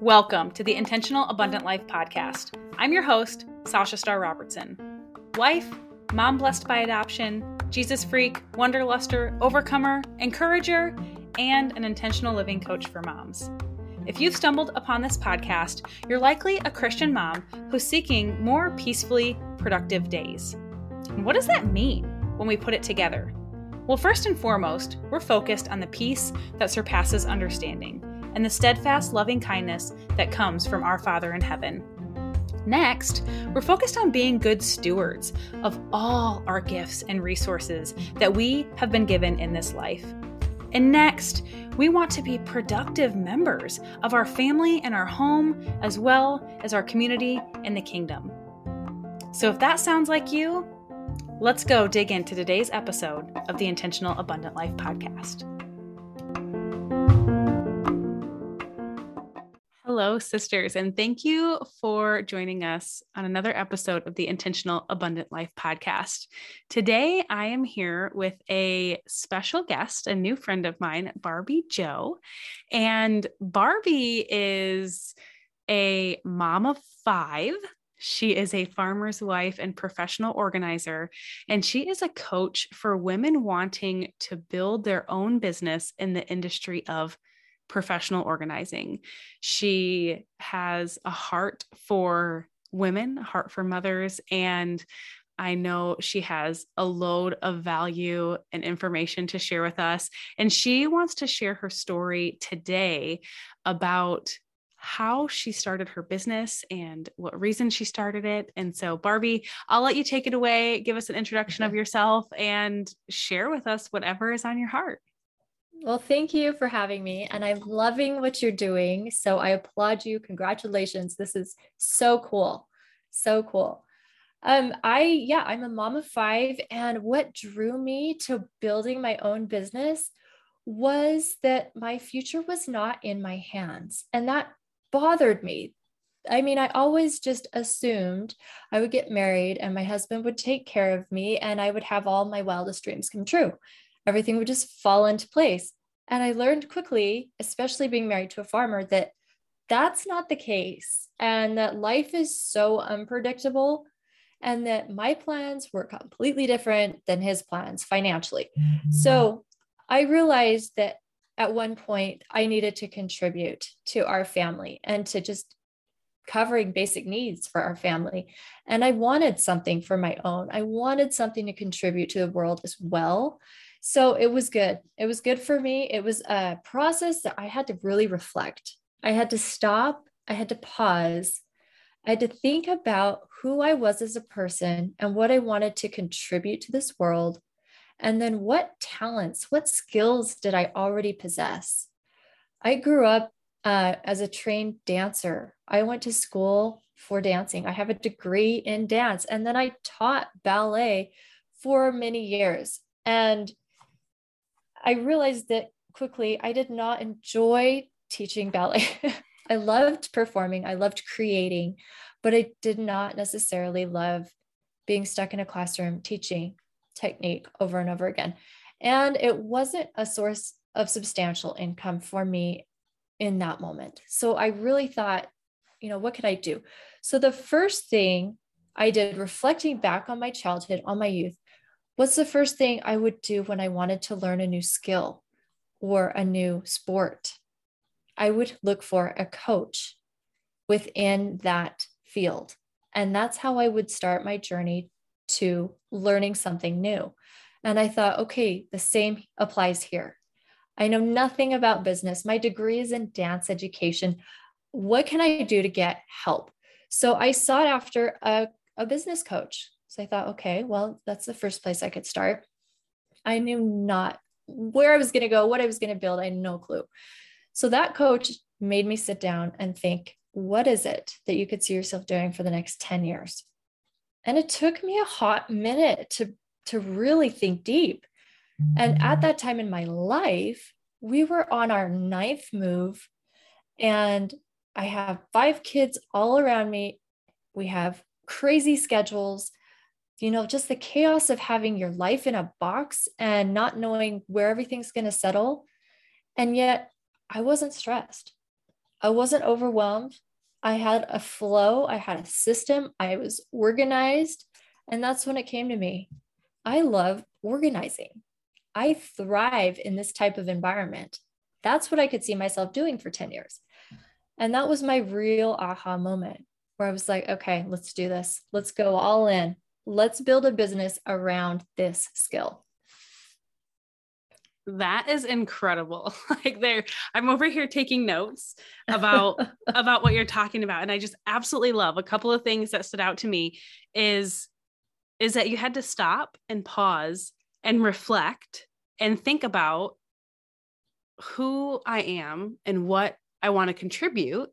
Welcome to the Intentional Abundant Life podcast. I'm your host, Sasha Starr Robertson. Wife, mom blessed by adoption, Jesus freak, wonderluster, overcomer, encourager, and an intentional living coach for moms. If you've stumbled upon this podcast, you're likely a Christian mom who's seeking more peacefully productive days. And what does that mean when we put it together? Well, first and foremost, we're focused on the peace that surpasses understanding and the steadfast loving kindness that comes from our Father in heaven. Next, we're focused on being good stewards of all our gifts and resources that we have been given in this life. And next, we want to be productive members of our family and our home, as well as our community and the kingdom. So, if that sounds like you, let's go dig into today's episode of the Intentional Abundant Life podcast. Hello, sisters, and thank you for joining us on another episode of the Intentional Abundant Life podcast. Today, I am here with a special guest, a new friend of mine, Barbie Jo. And Barbie is a mom of five. She is a farmer's wife and professional organizer, and she is a coach for women wanting to build their own business in the industry of professional organizing. She has a heart for women, a heart for mothers, and I know she has a load of value and information to share with us. And she wants to share her story today about how she started her business and what reason she started it. And so, Barbie, I'll let you take it away, give us an introduction of yourself, and share with us whatever is on your heart. Well, thank you for having me. And I'm loving what you're doing. So I applaud you. Congratulations. This is so cool. So cool. Um, I, yeah, I'm a mom of five. And what drew me to building my own business was that my future was not in my hands. And that bothered me. I mean, I always just assumed I would get married and my husband would take care of me and I would have all my wildest dreams come true everything would just fall into place. And I learned quickly, especially being married to a farmer, that that's not the case and that life is so unpredictable and that my plans were completely different than his plans financially. Mm-hmm. So I realized that at one point I needed to contribute to our family and to just covering basic needs for our family. And I wanted something for my own. I wanted something to contribute to the world as well. So it was good. It was good for me. It was a process that I had to really reflect. I had to stop, I had to pause. I had to think about who I was as a person and what I wanted to contribute to this world. And then what talents, what skills did I already possess? I grew up uh, as a trained dancer. I went to school for dancing. I have a degree in dance. And then I taught ballet for many years. And I realized that quickly I did not enjoy teaching ballet. I loved performing, I loved creating, but I did not necessarily love being stuck in a classroom teaching technique over and over again. And it wasn't a source of substantial income for me in that moment. So I really thought, you know, what could I do? So the first thing I did, reflecting back on my childhood, on my youth, What's the first thing I would do when I wanted to learn a new skill or a new sport? I would look for a coach within that field. And that's how I would start my journey to learning something new. And I thought, okay, the same applies here. I know nothing about business. My degree is in dance education. What can I do to get help? So I sought after a, a business coach so I thought, okay, well, that's the first place I could start. I knew not where I was going to go, what I was going to build. I had no clue. So that coach made me sit down and think, what is it that you could see yourself doing for the next 10 years? And it took me a hot minute to, to really think deep. And at mm. that time in my life, we were on our ninth move, and I have five kids all around me. We have crazy schedules you know, just the chaos of having your life in a box and not knowing where everything's going to settle. And yet I wasn't stressed. I wasn't overwhelmed. I had a flow, I had a system, I was organized. And that's when it came to me. I love organizing. I thrive in this type of environment. That's what I could see myself doing for 10 years. And that was my real aha moment where I was like, okay, let's do this. Let's go all in. Let's build a business around this skill. That is incredible. like there I'm over here taking notes about about what you're talking about and I just absolutely love a couple of things that stood out to me is is that you had to stop and pause and reflect and think about who I am and what I want to contribute.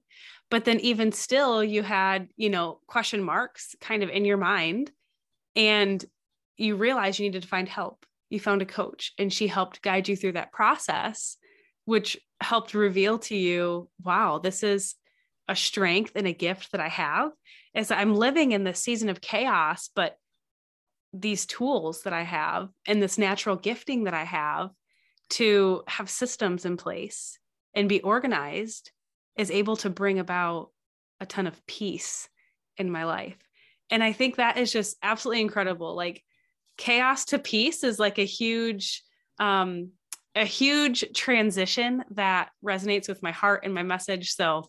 But then, even still, you had, you know, question marks kind of in your mind. And you realized you needed to find help. You found a coach, and she helped guide you through that process, which helped reveal to you, wow, this is a strength and a gift that I have. Is I'm living in this season of chaos, but these tools that I have and this natural gifting that I have to have systems in place and be organized is able to bring about a ton of peace in my life. And I think that is just absolutely incredible. Like chaos to peace is like a huge um a huge transition that resonates with my heart and my message. So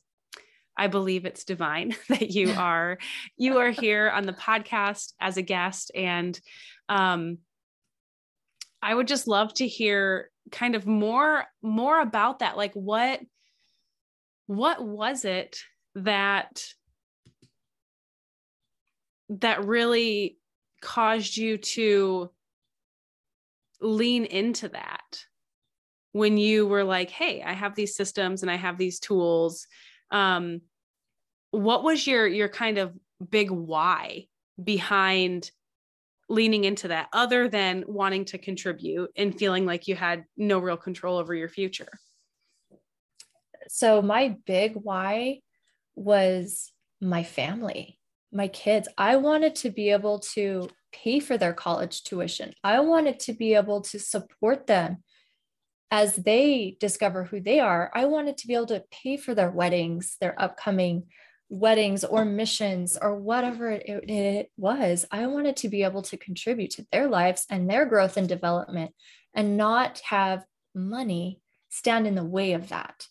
I believe it's divine that you are you are here on the podcast as a guest and um I would just love to hear kind of more more about that like what what was it that that really caused you to lean into that when you were like hey i have these systems and i have these tools. Um what was your your kind of big why behind leaning into that other than wanting to contribute and feeling like you had no real control over your future? So my big why was my family my kids i wanted to be able to pay for their college tuition i wanted to be able to support them as they discover who they are, I wanted to be able to pay for their weddings, their upcoming weddings or missions or whatever it, it, was. I wanted to be able to contribute to their lives and their growth and development and not have money stand in the way of that.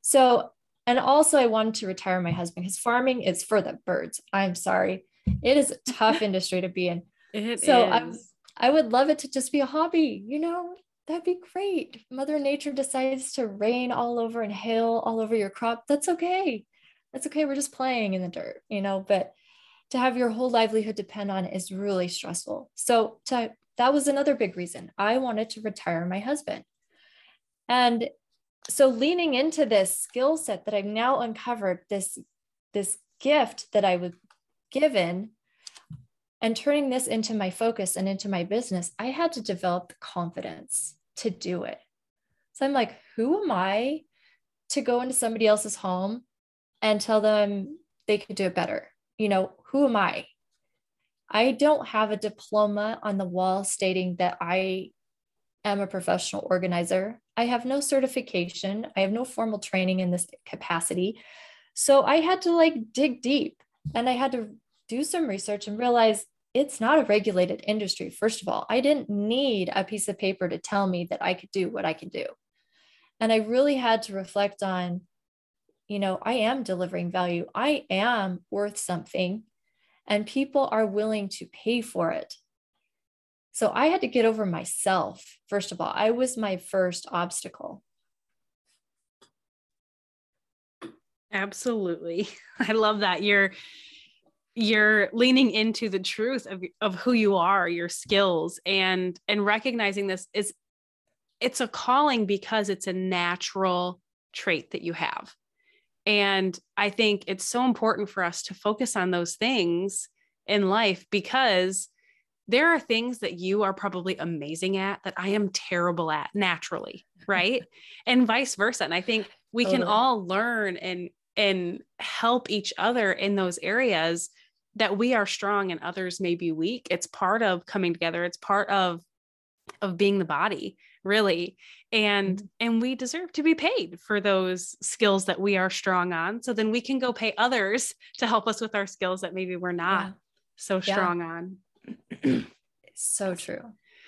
So, and also I wanted to retire my husband because farming is for the birds. I'm sorry. It is a tough industry to be in. It so I, I would love it to just be a hobby, you know, that'd be great. Mother Nature decides to rain all over and hail all over your crop. That's okay. That's okay. We're just playing in the dirt, you know, but to have your whole livelihood depend on is really stressful. So to, that was another big reason I wanted to retire my husband. And so leaning into this skill set that I've now uncovered, this, this gift that I was given and turning this into my focus and into my business, I had to develop the confidence to do it. So I'm like, who am I to go into somebody else's home and tell them they could do it better? You know, who am I? I don't have a diploma on the wall stating that I am a professional organizer. I have no certification. I have no formal training in this capacity. So I had to like dig deep and I had to do some research and realize it's not a regulated industry. First of all, I didn't need a piece of paper to tell me that I could do what I can do. And I really had to reflect on, you know, I am delivering value, I am worth something, and people are willing to pay for it. So I had to get over myself. First of all, I was my first obstacle. Absolutely. I love that. You're you're leaning into the truth of, of who you are your skills and and recognizing this is it's a calling because it's a natural trait that you have and i think it's so important for us to focus on those things in life because there are things that you are probably amazing at that i am terrible at naturally right and vice versa and i think we can all learn and and help each other in those areas that we are strong and others may be weak. It's part of coming together. It's part of of being the body, really. And mm-hmm. and we deserve to be paid for those skills that we are strong on. So then we can go pay others to help us with our skills that maybe we're not yeah. so strong yeah. on. So true.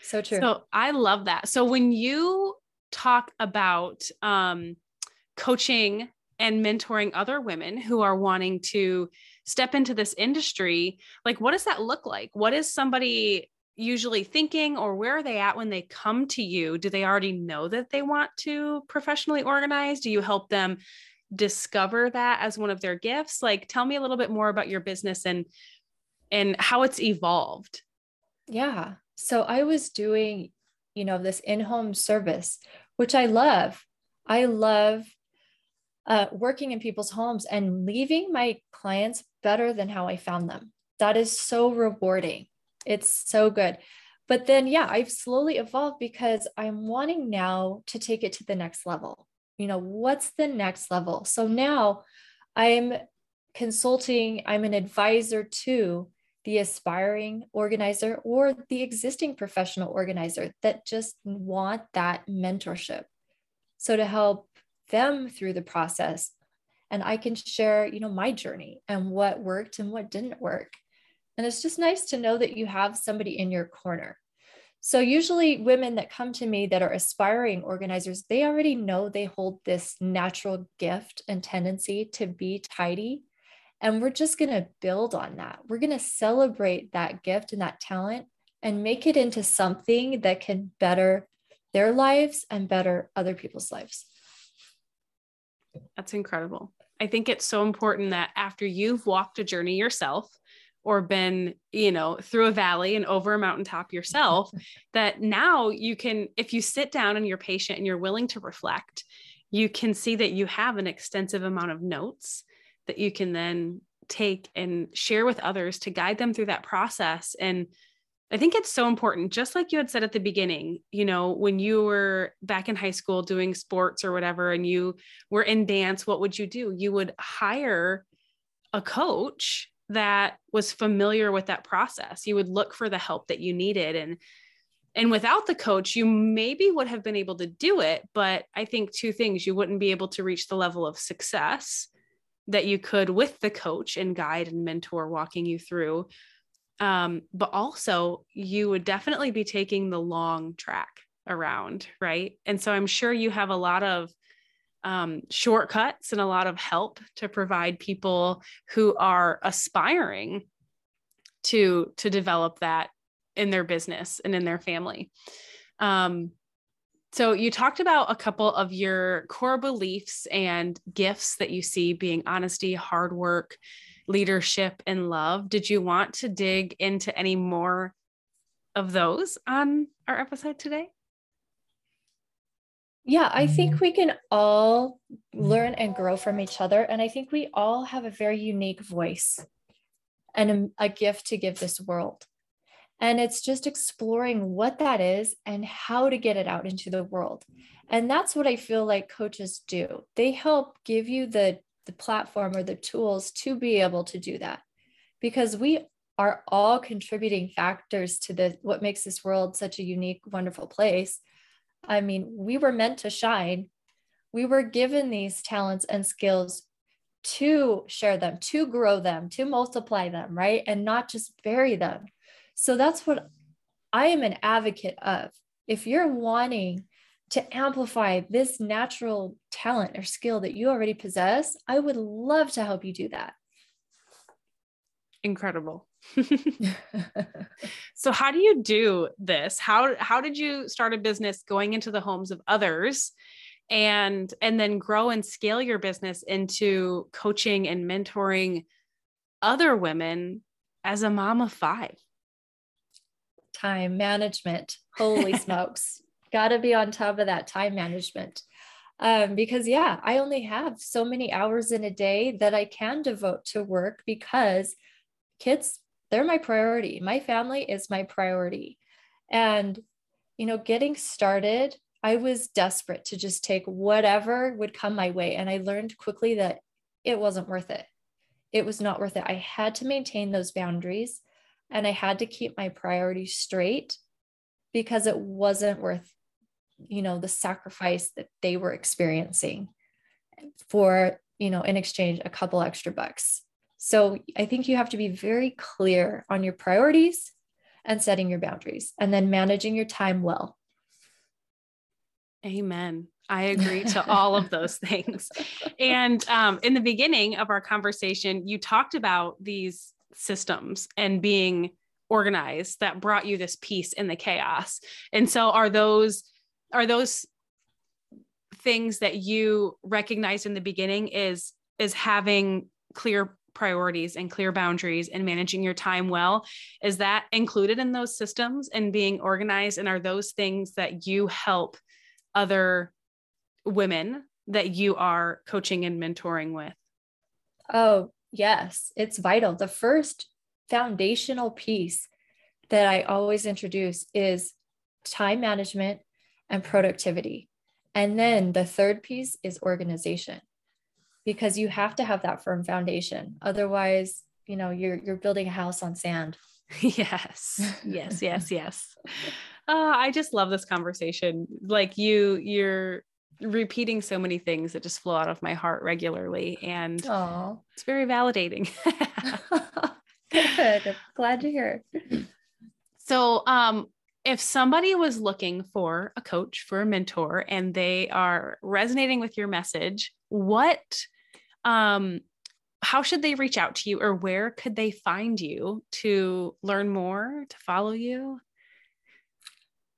So true. So I love that. So when you talk about um, coaching and mentoring other women who are wanting to step into this industry, like what does that look like? What is somebody usually thinking or where are they at when they come to you? Do they already know that they want to professionally organize? Do you help them discover that as one of their gifts? Like tell me a little bit more about your business and and how it's evolved. Yeah. So I was doing, you know, this in-home service, which I love. I love uh, working in people's homes and leaving my clients better than how I found them. That is so rewarding. It's so good. But then, yeah, I've slowly evolved because I'm wanting now to take it to the next level. You know, what's the next level? So now I'm consulting, I'm an advisor to the aspiring organizer or the existing professional organizer that just want that mentorship. So to help them through the process and I can share, you know, my journey and what worked and what didn't work. And it's just nice to know that you have somebody in your corner. So usually women that come to me that are aspiring organizers, they already know they hold this natural gift and tendency to be tidy and we're just going to build on that. We're going to celebrate that gift and that talent and make it into something that can better their lives and better other people's lives. That's incredible. I think it's so important that after you've walked a journey yourself or been, you know, through a valley and over a mountaintop yourself, that now you can, if you sit down and you're patient and you're willing to reflect, you can see that you have an extensive amount of notes that you can then take and share with others to guide them through that process and I think it's so important, just like you had said at the beginning, you know, when you were back in high school doing sports or whatever, and you were in dance, what would you do? You would hire a coach that was familiar with that process. You would look for the help that you needed. And and without the coach, you maybe would have been able to do it. But I think two things you wouldn't be able to reach the level of success that you could with the coach and guide and mentor walking you through. Um, but also, you would definitely be taking the long track around, right? And so I'm sure you have a lot of um, shortcuts and a lot of help to provide people who are aspiring to to develop that in their business and in their family. Um, so, you talked about a couple of your core beliefs and gifts that you see being honesty, hard work, leadership, and love. Did you want to dig into any more of those on our episode today? Yeah, I think we can all learn and grow from each other. And I think we all have a very unique voice and a, a gift to give this world. And it's just exploring what that is and how to get it out into the world. And that's what I feel like coaches do. They help give you the, the platform or the tools to be able to do that because we are all contributing factors to the what makes this world such a unique, wonderful place. I mean, we were meant to shine. We were given these talents and skills to share them, to grow them, to multiply them, right? And not just bury them. So that's what I am an advocate of. If you're wanting to amplify this natural talent or skill that you already possess, I would love to help you do that. Incredible. so how do you do this? How how did you start a business going into the homes of others and and then grow and scale your business into coaching and mentoring other women as a mom of 5? Time management. Holy smokes. Got to be on top of that time management. Um, because, yeah, I only have so many hours in a day that I can devote to work because kids, they're my priority. My family is my priority. And, you know, getting started, I was desperate to just take whatever would come my way. And I learned quickly that it wasn't worth it. it was not worth it. I had to maintain those boundaries and I had to keep my priorities straight because it wasn't worth, you know, the sacrifice that they were experiencing for, you know, in exchange a couple extra bucks. So I think you have to be very clear on your priorities and setting your boundaries and then managing your time well. Amen. I agree to all of those things. And um, in the beginning of our conversation, you talked about these systems and being organized that brought you this peace in the chaos. And so, are those are those things that you recognized in the beginning is is having clear priorities and clear boundaries and managing your time well is that included in those systems and being organized and are those things that you help other women that you are coaching and mentoring with? Oh, yes, it's vital. The first foundational piece that I always introduce is time management and productivity. And then the third piece is organization because you have to have that firm foundation. Otherwise, you know, you're you're building a house on sand. yes. Yes, yes, yes. Uh, I just love this conversation. Like you, you're repeating so many things that just flow out of my heart regularly. And Aww. it's very validating. Good. Glad to hear. So, um, if somebody was looking for a coach, for a mentor, and they are resonating with your message, what, um, how should they reach out to you, or where could they find you to learn more, to follow you?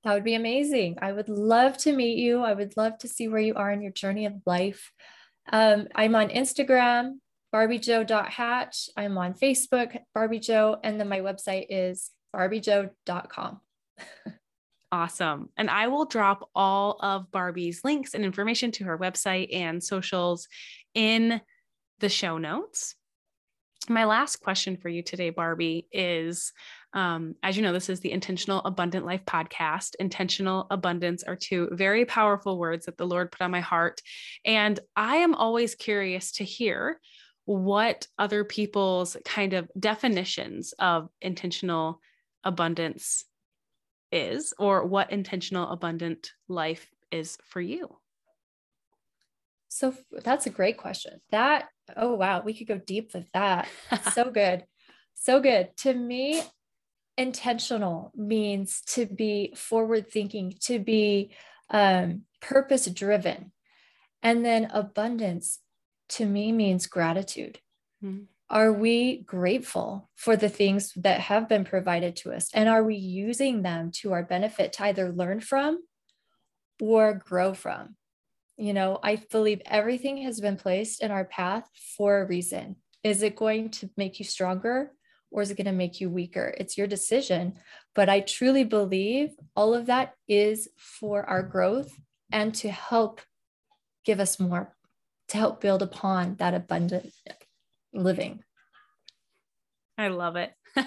That would be amazing. I would love to meet you. I would love to see where you are in your journey of life. Um, I'm on Instagram, barbiejo.hatch. I'm on Facebook, barbiejo, and then my website is barbiejo.com. awesome. And I will drop all of Barbie's links and information to her website and socials in the show notes. My last question for you today, Barbie, is um, as you know, this is the Intentional Abundant Life podcast. Intentional abundance are two very powerful words that the Lord put on my heart. And I am always curious to hear what other people's kind of definitions of intentional abundance is, or what intentional abundant life is for you. So that's a great question. That, oh, wow, we could go deep with that. so good. So good. To me, intentional means to be forward thinking, to be um, purpose driven. And then abundance to me means gratitude. Mm-hmm. Are we grateful for the things that have been provided to us? And are we using them to our benefit to either learn from or grow from? You know, I believe everything has been placed in our path for a reason. Is it going to make you stronger? Or is it going to make you weaker? It's your decision. But I truly believe all of that is for our growth and to help give us more, to help build upon that abundant living. I love it.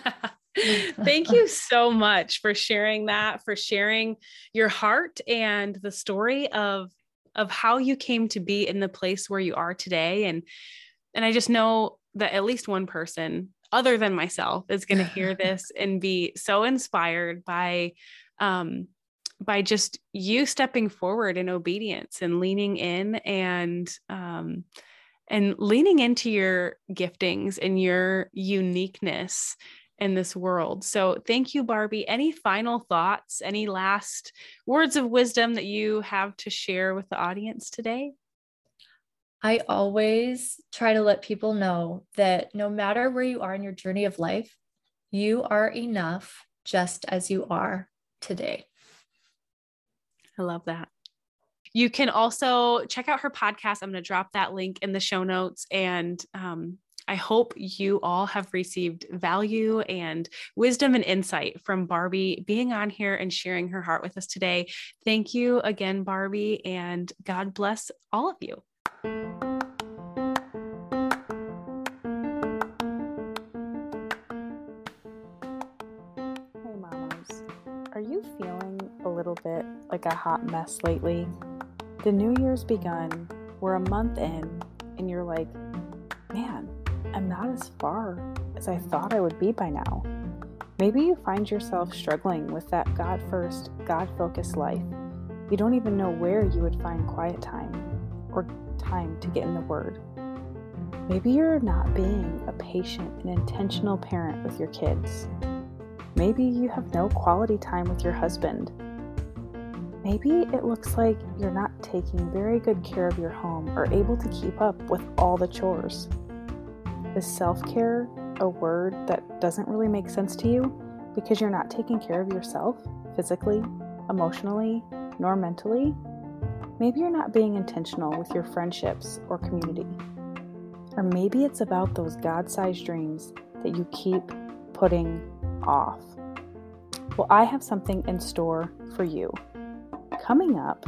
Thank you so much for sharing that, for sharing your heart and the story of of how you came to be in the place where you are today and and I just know that at least one person other than myself is going to hear this and be so inspired by um by just you stepping forward in obedience and leaning in and um and leaning into your giftings and your uniqueness in this world. So thank you Barbie. Any final thoughts, any last words of wisdom that you have to share with the audience today? I always try to let people know that no matter where you are in your journey of life, you are enough just as you are today. I love that. You can also check out her podcast. I'm going to drop that link in the show notes. And um, I hope you all have received value and wisdom and insight from Barbie being on here and sharing her heart with us today. Thank you again, Barbie, and God bless all of you. Hey, mamas. Are you feeling a little bit like a hot mess lately? The new year's begun, we're a month in, and you're like, man, I'm not as far as I thought I would be by now. Maybe you find yourself struggling with that God first, God focused life. You don't even know where you would find quiet time or time to get in the Word. Maybe you're not being a patient and intentional parent with your kids. Maybe you have no quality time with your husband. Maybe it looks like you're not taking very good care of your home or able to keep up with all the chores. Is self care a word that doesn't really make sense to you because you're not taking care of yourself physically, emotionally, nor mentally? Maybe you're not being intentional with your friendships or community. Or maybe it's about those God sized dreams that you keep putting off. Well, I have something in store for you. Coming up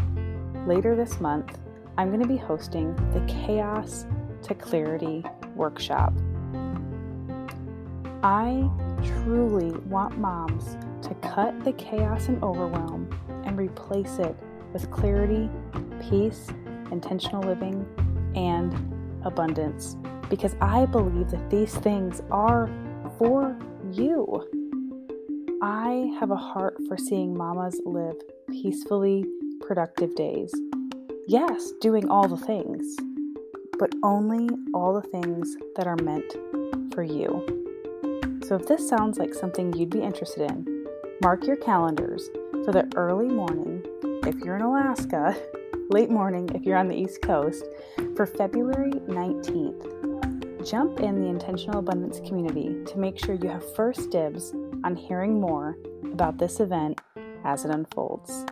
later this month, I'm going to be hosting the Chaos to Clarity workshop. I truly want moms to cut the chaos and overwhelm and replace it with clarity, peace, intentional living, and abundance because I believe that these things are for you. I have a heart for seeing mamas live peacefully productive days. Yes, doing all the things, but only all the things that are meant for you. So if this sounds like something you'd be interested in, mark your calendars for the early morning if you're in Alaska, late morning if you're on the East Coast, for February 19th. Jump in the Intentional Abundance community to make sure you have first dibs on hearing more about this event as it unfolds.